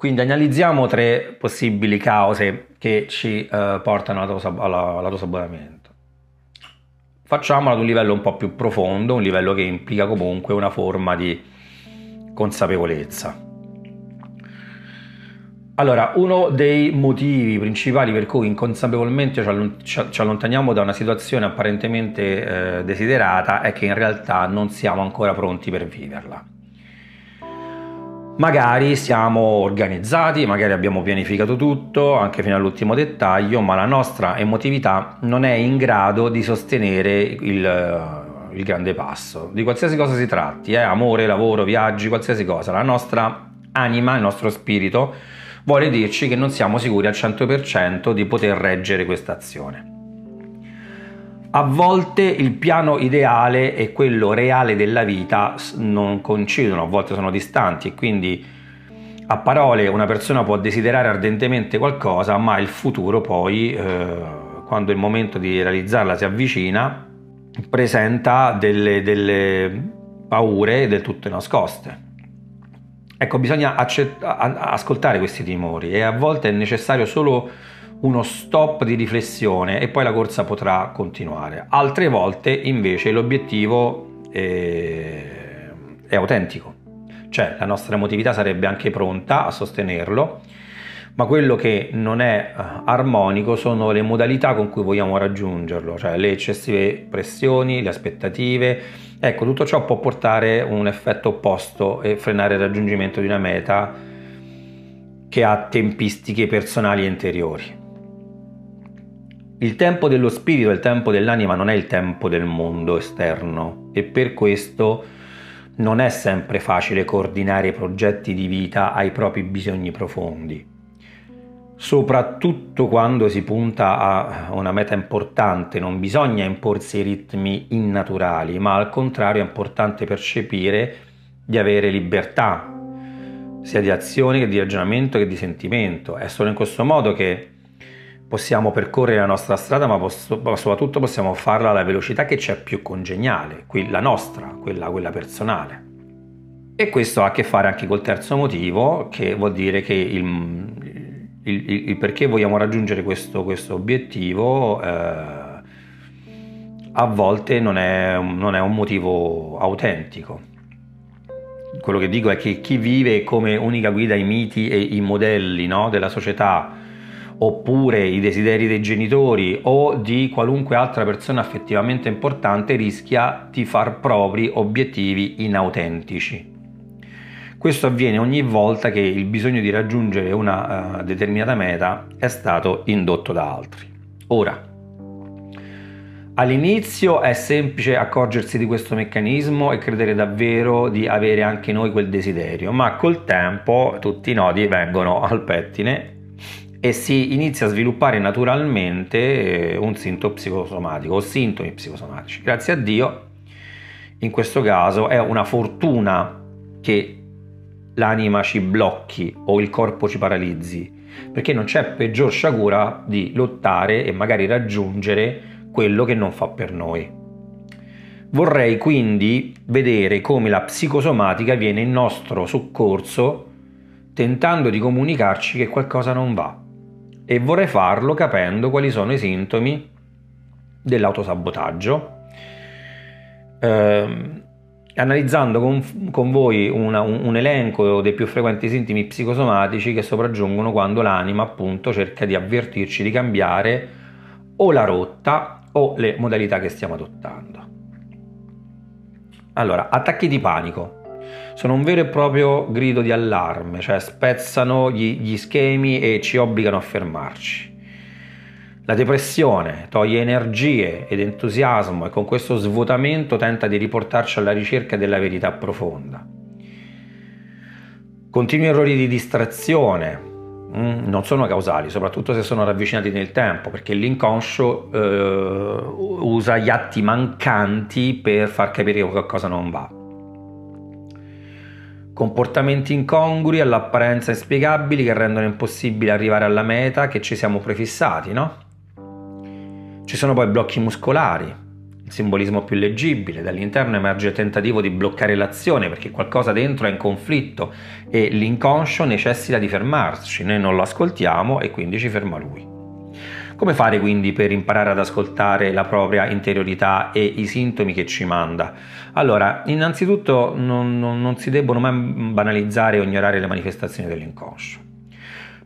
Quindi analizziamo tre possibili cause che ci eh, portano all'autosabotamento. Facciamolo ad un livello un po' più profondo, un livello che implica comunque una forma di consapevolezza. Allora, uno dei motivi principali per cui inconsapevolmente ci allontaniamo da una situazione apparentemente eh, desiderata è che in realtà non siamo ancora pronti per viverla. Magari siamo organizzati, magari abbiamo pianificato tutto, anche fino all'ultimo dettaglio, ma la nostra emotività non è in grado di sostenere il, eh, il grande passo. Di qualsiasi cosa si tratti, eh, amore, lavoro, viaggi, qualsiasi cosa, la nostra anima, il nostro spirito vuole dirci che non siamo sicuri al 100% di poter reggere questa azione. A volte il piano ideale e quello reale della vita non coincidono, a volte sono distanti e quindi a parole una persona può desiderare ardentemente qualcosa, ma il futuro poi, eh, quando il momento di realizzarla si avvicina, presenta delle, delle paure del tutto nascoste. Ecco, bisogna accett- ascoltare questi timori e a volte è necessario solo uno stop di riflessione e poi la corsa potrà continuare. Altre volte invece l'obiettivo è, è autentico, cioè la nostra emotività sarebbe anche pronta a sostenerlo, ma quello che non è eh, armonico sono le modalità con cui vogliamo raggiungerlo, cioè le eccessive pressioni, le aspettative. Ecco, tutto ciò può portare un effetto opposto e frenare il raggiungimento di una meta che ha tempistiche personali e interiori. Il tempo dello spirito, il tempo dell'anima non è il tempo del mondo esterno e per questo non è sempre facile coordinare i progetti di vita ai propri bisogni profondi. Soprattutto quando si punta a una meta importante, non bisogna imporsi ritmi innaturali, ma al contrario è importante percepire di avere libertà, sia di azione che di ragionamento che di sentimento. È solo in questo modo che possiamo percorrere la nostra strada, ma, posso, ma soprattutto possiamo farla alla velocità che ci è più congeniale, la nostra, quella, quella personale. E questo ha a che fare anche col terzo motivo, che vuol dire che il, il, il, il perché vogliamo raggiungere questo, questo obiettivo eh, a volte non è, non è un motivo autentico. Quello che dico è che chi vive come unica guida i miti e i modelli no, della società oppure i desideri dei genitori o di qualunque altra persona affettivamente importante rischia di far propri obiettivi inautentici. Questo avviene ogni volta che il bisogno di raggiungere una uh, determinata meta è stato indotto da altri. Ora, all'inizio è semplice accorgersi di questo meccanismo e credere davvero di avere anche noi quel desiderio, ma col tempo tutti i nodi vengono al pettine e si inizia a sviluppare naturalmente eh, un sintomo psicosomatico o sintomi psicosomatici. Grazie a Dio, in questo caso è una fortuna che l'anima ci blocchi o il corpo ci paralizzi, perché non c'è peggior sciagura di lottare e magari raggiungere quello che non fa per noi. Vorrei quindi vedere come la psicosomatica viene in nostro soccorso tentando di comunicarci che qualcosa non va e vorrei farlo capendo quali sono i sintomi dell'autosabotaggio, eh, analizzando con, con voi una, un, un, elenco dei più frequenti sintomi psicosomatici che sopraggiungono quando l'anima appunto cerca di avvertirci di cambiare o la rotta o le modalità che stiamo adottando. Allora, attacchi di panico sono un vero e proprio grido di allarme, cioè spezzano gli, gli schemi e ci obbligano a fermarci. La depressione toglie energie ed entusiasmo e con questo svuotamento tenta di riportarci alla ricerca della verità profonda. Continui errori di distrazione mm, non sono causali, soprattutto se sono ravvicinati nel tempo, perché l'inconscio eh, usa gli atti mancanti per far capire che qualcosa non va comportamenti incongrui all'apparenza inspiegabili che rendono impossibile arrivare alla meta che ci siamo prefissati, no? Ci sono poi blocchi muscolari, simbolismo più leggibile, dall'interno emerge il tentativo di bloccare l'azione perché qualcosa dentro è in conflitto e l'inconscio necessita di fermarci, noi non lo ascoltiamo e quindi ci ferma lui. Come fare quindi per imparare ad ascoltare la propria interiorità e i sintomi che ci manda? Allora, innanzitutto non, non, non si debbono mai banalizzare o ignorare le manifestazioni dell'inconscio.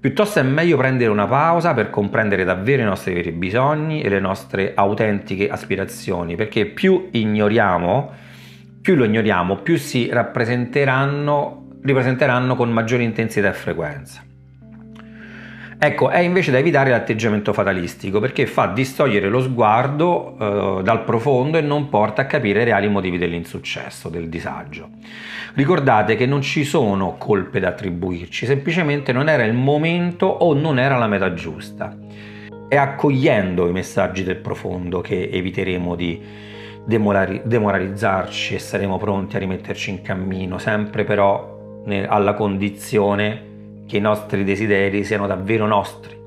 Piuttosto è meglio prendere una pausa per comprendere davvero i nostri veri bisogni e le nostre autentiche aspirazioni, perché più ignoriamo, più lo ignoriamo, più si rappresenteranno, ripresenteranno con maggiore intensità e frequenza. Ecco, è invece da evitare l'atteggiamento fatalistico perché fa distogliere lo sguardo eh, dal profondo e non porta a capire i reali motivi dell'insuccesso, del disagio. Ricordate che non ci sono colpe da attribuirci, semplicemente non era il momento o non era la meta giusta. È accogliendo i messaggi del profondo che eviteremo di demoralizzarci e saremo pronti a rimetterci in cammino, sempre però alla condizione che i nostri desideri siano davvero nostri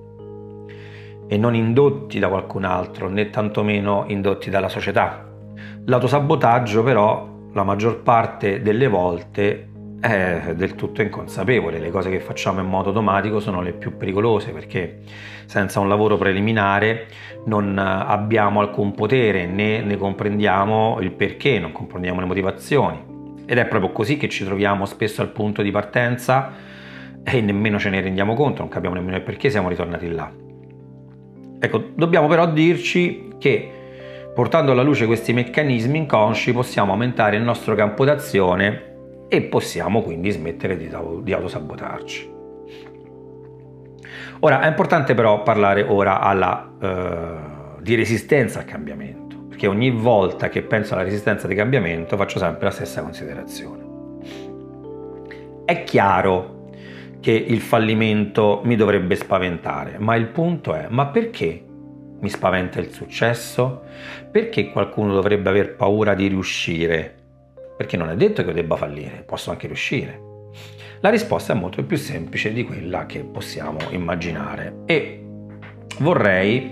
e non indotti da qualcun altro né tantomeno indotti dalla società. L'autosabotaggio però la maggior parte delle volte è del tutto inconsapevole, le cose che facciamo in modo automatico sono le più pericolose perché senza un lavoro preliminare non abbiamo alcun potere né ne comprendiamo il perché, non comprendiamo le motivazioni ed è proprio così che ci troviamo spesso al punto di partenza e nemmeno ce ne rendiamo conto, non capiamo nemmeno il perché siamo ritornati là. Ecco, dobbiamo però dirci che portando alla luce questi meccanismi inconsci possiamo aumentare il nostro campo d'azione e possiamo quindi smettere di, di autosabotarci. Ora, è importante però parlare ora alla, eh, di resistenza al cambiamento, perché ogni volta che penso alla resistenza di cambiamento faccio sempre la stessa considerazione. È chiaro che il fallimento mi dovrebbe spaventare, ma il punto è, ma perché mi spaventa il successo? Perché qualcuno dovrebbe aver paura di riuscire? Perché non è detto che debba fallire, posso anche riuscire. La risposta è molto più semplice di quella che possiamo immaginare e vorrei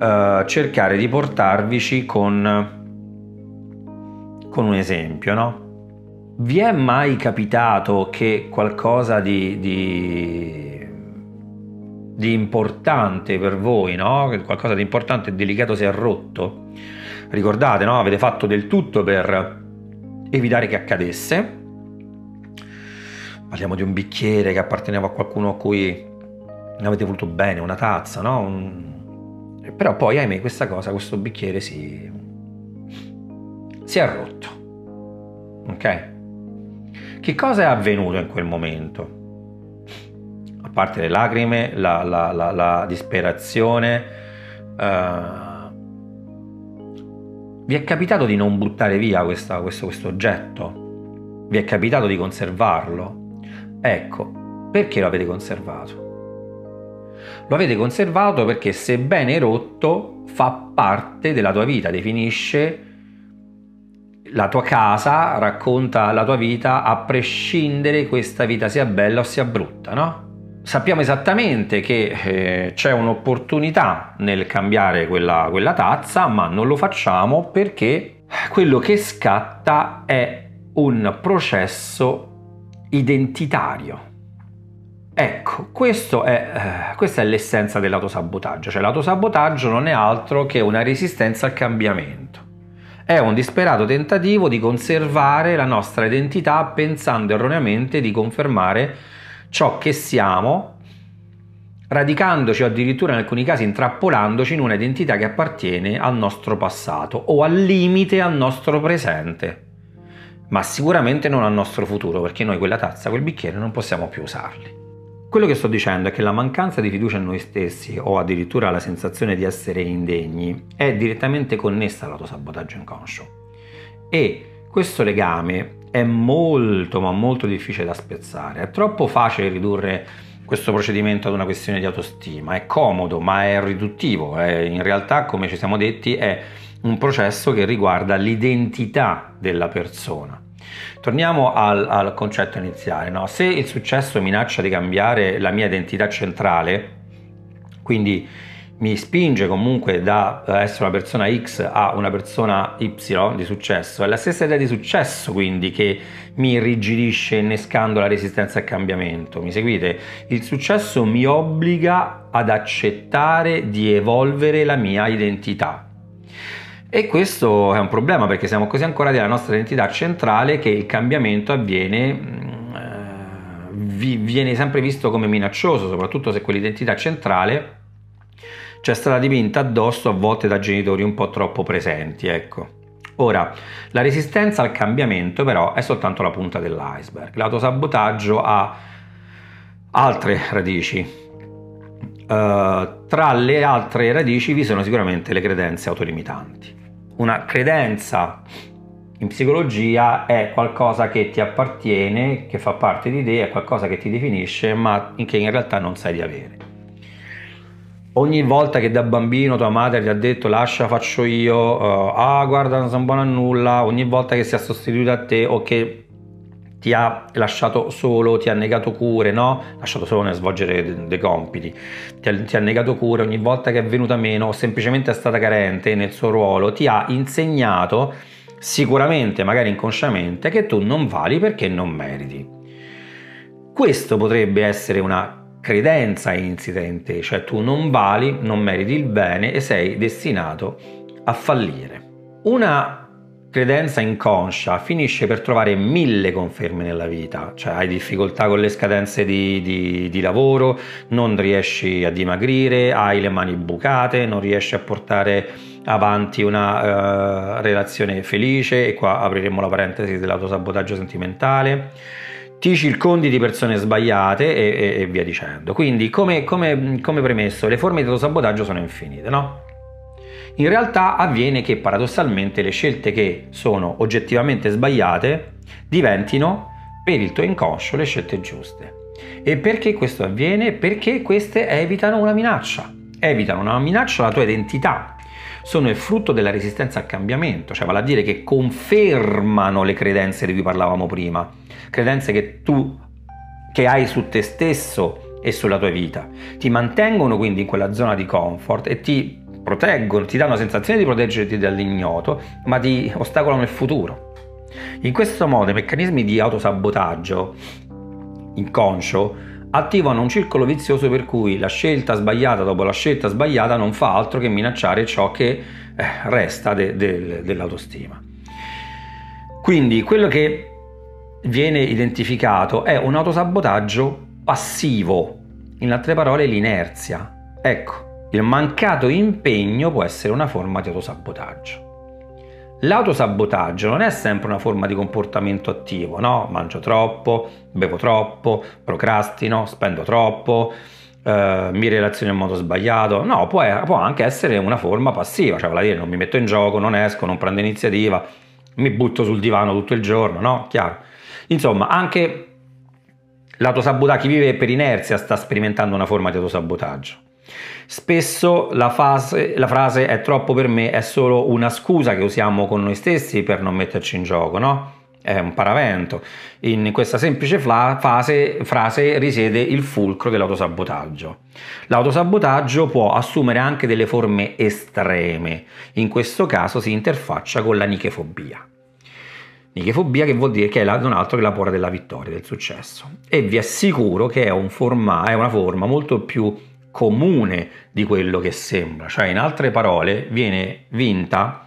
uh, cercare di portarvici con, con un esempio, no? Vi è mai capitato che qualcosa di, di, di importante per voi, no? Qualcosa di importante e delicato si è rotto? Ricordate, no? Avete fatto del tutto per evitare che accadesse. Parliamo di un bicchiere che apparteneva a qualcuno a cui ne avete voluto bene, una tazza, no? Un... Però poi, ahimè, questa cosa, questo bicchiere si, si è rotto. Ok? Che cosa è avvenuto in quel momento? A parte le lacrime, la, la, la, la disperazione, uh, vi è capitato di non buttare via questa, questo, questo oggetto? Vi è capitato di conservarlo? Ecco, perché lo avete conservato? Lo avete conservato perché sebbene rotto fa parte della tua vita, definisce la tua casa racconta la tua vita a prescindere questa vita sia bella o sia brutta, no? Sappiamo esattamente che eh, c'è un'opportunità nel cambiare quella, quella tazza, ma non lo facciamo perché quello che scatta è un processo identitario. Ecco, è, eh, questa è l'essenza dell'autosabotaggio, cioè l'autosabotaggio non è altro che una resistenza al cambiamento. È un disperato tentativo di conservare la nostra identità pensando erroneamente di confermare ciò che siamo, radicandoci o addirittura in alcuni casi intrappolandoci in una identità che appartiene al nostro passato o al limite al nostro presente, ma sicuramente non al nostro futuro, perché noi quella tazza, quel bicchiere non possiamo più usarli. Quello che sto dicendo è che la mancanza di fiducia in noi stessi o addirittura la sensazione di essere indegni è direttamente connessa all'autosabotaggio inconscio. E questo legame è molto ma molto difficile da spezzare. È troppo facile ridurre questo procedimento ad una questione di autostima, è comodo ma è riduttivo, è, in realtà come ci siamo detti è un processo che riguarda l'identità della persona Torniamo al, al concetto iniziale. No? Se il successo minaccia di cambiare la mia identità centrale, quindi mi spinge comunque da essere una persona X a una persona Y di successo, è la stessa idea di successo quindi che mi irrigidisce innescando la resistenza al cambiamento. Mi seguite? Il successo mi obbliga ad accettare di evolvere la mia identità. E questo è un problema perché siamo così ancorati alla nostra identità centrale che il cambiamento avviene mm, eh, viene sempre visto come minaccioso, soprattutto se quell'identità centrale c'è stata dipinta addosso a volte da genitori un po' troppo presenti, ecco. Ora, la resistenza al cambiamento però è soltanto la punta dell'iceberg. L'autosabotaggio ha altre radici. Uh, tra le altre radici vi sono sicuramente le credenze autorimitanti. Una credenza in psicologia è qualcosa che ti appartiene, che fa parte di te, è qualcosa che ti definisce, ma che in realtà non sai di avere. Ogni volta che da bambino tua madre ti ha detto lascia faccio io, uh, ah guarda non sono buono a nulla, ogni volta che si è sostituito a te o che ti ha lasciato solo, ti ha negato cure, no? Lasciato solo nel svolgere dei compiti, ti ha, ti ha negato cure ogni volta che è venuta meno o semplicemente è stata carente nel suo ruolo, ti ha insegnato sicuramente, magari inconsciamente, che tu non vali perché non meriti. Questo potrebbe essere una credenza insita in te, cioè tu non vali, non meriti il bene e sei destinato a fallire. Una credenza inconscia finisce per trovare mille conferme nella vita, cioè hai difficoltà con le scadenze di, di, di lavoro, non riesci a dimagrire, hai le mani bucate, non riesci a portare avanti una uh, relazione felice e qua apriremo la parentesi dell'autosabotaggio sentimentale ti circondi di persone sbagliate e, e, e via dicendo. Quindi, come, come, come, premesso, le forme di autosabotaggio sono infinite, no? In realtà avviene che paradossalmente le scelte che sono oggettivamente sbagliate diventino per il tuo inconscio le scelte giuste. E perché questo avviene? Perché queste evitano una minaccia, evitano una minaccia alla tua identità, sono il frutto della resistenza al cambiamento, cioè vale a dire che confermano le credenze di cui parlavamo prima credenze che tu che hai su te stesso e sulla tua vita. Ti mantengono quindi in quella zona di comfort e ti proteggono, ti danno la sensazione di proteggerti dall'ignoto, ma ti ostacolano il futuro. In questo modo i meccanismi di autosabotaggio inconscio attivano un circolo vizioso per cui la scelta sbagliata dopo la scelta sbagliata non fa altro che minacciare ciò che eh, resta de- de- dell'autostima. Quindi quello che viene identificato è un autosabotaggio passivo, in altre parole l'inerzia. Ecco, il mancato impegno può essere una forma di autosabotaggio. L'autosabotaggio non è sempre una forma di comportamento attivo, no? Mangio troppo, bevo troppo, procrastino, spendo troppo, eh, mi relaziono in modo sbagliato. No, può, può, anche essere una forma passiva, cioè vuol dire non mi metto in gioco, non esco, non prendo iniziativa, mi butto sul divano tutto il giorno, no? Chiaro. Insomma, anche l'autosabotaggio, chi vive per inerzia sta sperimentando una forma di autosabotaggio. Spesso la, fase, la, frase è troppo per me è solo una scusa che usiamo con noi stessi per non metterci in gioco, no? È un paravento. In questa semplice fase, frase risiede il fulcro dell'autosabotaggio. L'autosabotaggio può assumere anche delle forme estreme, in questo caso si interfaccia con la nichefobia. Nichefobia che vuol dire che è non altro che la paura della vittoria, del successo. E vi assicuro che è, un forma, è una forma molto più comune di quello che sembra. Cioè, in altre parole, viene vinta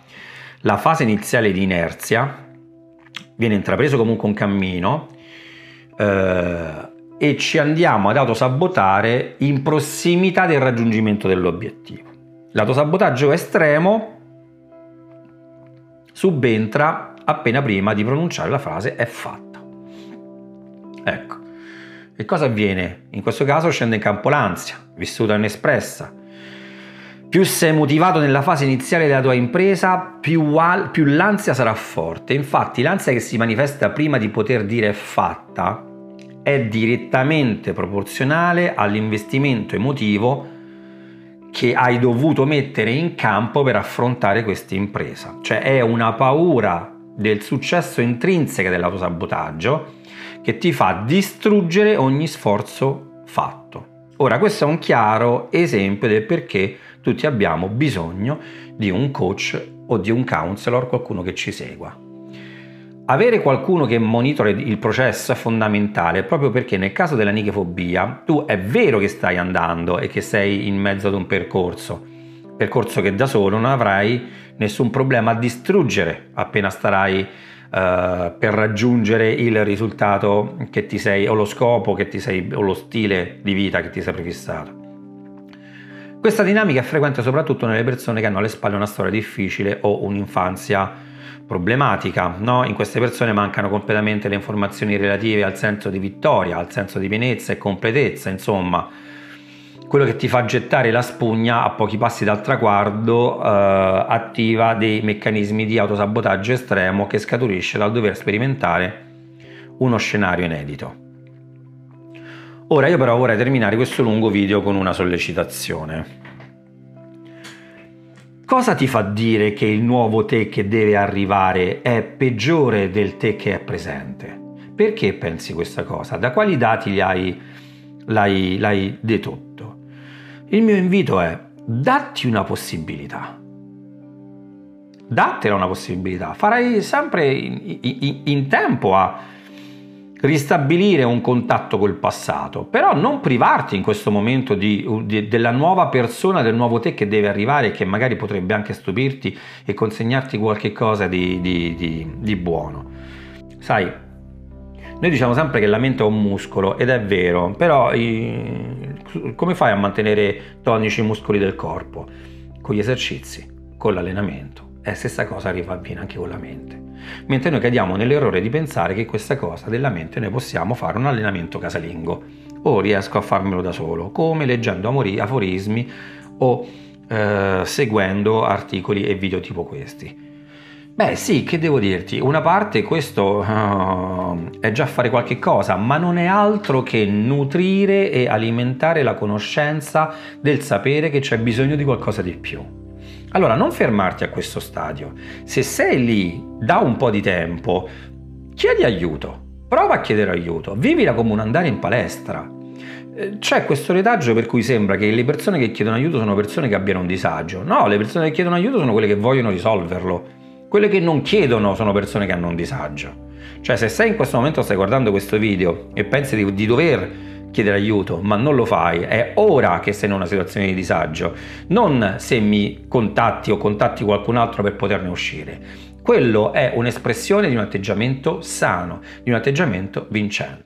la fase iniziale di inerzia, viene intrapreso comunque un cammino eh, e ci andiamo ad autosabotare in prossimità del raggiungimento dell'obiettivo. L'autosabotaggio estremo subentra appena prima di pronunciare la frase è fatta. Ecco, e cosa avviene? In questo caso scende in campo l'ansia, vissuta inespressa. Più sei motivato nella fase iniziale della tua impresa, più, al- più l'ansia sarà forte. Infatti l'ansia che si manifesta prima di poter dire fatta è direttamente proporzionale all'investimento emotivo che hai dovuto mettere in campo per affrontare questa impresa. Cioè è una paura del successo intrinseca dell'autosabotaggio che ti fa distruggere ogni sforzo fatto. Ora, questo è un chiaro esempio del perché tutti abbiamo bisogno di un coach o di un counselor, qualcuno che ci segua. Avere qualcuno che monitora il processo è fondamentale proprio perché nel caso della nichefobia tu è vero che stai andando e che sei in mezzo ad un percorso, percorso che da solo non avrai nessun problema a distruggere appena starai per raggiungere il risultato che ti sei o lo scopo che ti sei o lo stile di vita che ti sei prefissato. Questa dinamica è frequente soprattutto nelle persone che hanno alle spalle una storia difficile o un'infanzia problematica. No? In queste persone mancano completamente le informazioni relative al senso di vittoria, al senso di pienezza e completezza, insomma, quello che ti fa gettare la spugna a pochi passi dal traguardo eh, attiva dei meccanismi di autosabotaggio estremo che scaturisce dal dover sperimentare uno scenario inedito. Ora io però vorrei terminare questo lungo video con una sollecitazione. Cosa ti fa dire che il nuovo te che deve arrivare è peggiore del te che è presente? Perché pensi questa cosa? Da quali dati hai, l'hai, l'hai dedotto? Il mio invito è datti una possibilità. Dattela una possibilità. Farai sempre in, in, in tempo a ristabilire un contatto col passato, però non privarti in questo momento di, di, della nuova persona, del nuovo te che deve arrivare e che magari potrebbe anche stupirti e consegnarti qualche cosa di, di buono. Sai, noi diciamo sempre che la mente è un muscolo ed è vero, però i, come fai a mantenere tonici i muscoli del corpo? Con gli esercizi, con l'allenamento. E stessa cosa arriva avviene anche con la mente mentre noi cadiamo nell'errore di pensare che questa cosa della mente noi possiamo fare un allenamento casalingo o riesco a farmelo da solo, come leggendo aforismi o eh, seguendo articoli e video tipo questi. Beh sì, che devo dirti, una parte questo uh, è già fare qualche cosa, ma non è altro che nutrire e alimentare la conoscenza del sapere che c'è bisogno di qualcosa di più. Allora non fermarti a questo stadio. Se sei lì da un po' di tempo, chiedi aiuto. Prova a chiedere aiuto. Vivila come un andare in palestra. Eh, c'è questo retaggio per cui sembra che le persone che chiedono aiuto sono persone che abbiano un disagio. No, le persone che chiedono aiuto sono quelle che vogliono risolverlo. Quelle che non chiedono sono persone che hanno un disagio. Cioè, se sei in questo momento stai guardando questo video e pensi di, di dover chiedere aiuto, ma non lo fai, è ora che sei in una situazione di disagio, non se mi contatti o contatti qualcun altro per poterne uscire. Quello è un'espressione di un atteggiamento sano, di un atteggiamento vincente.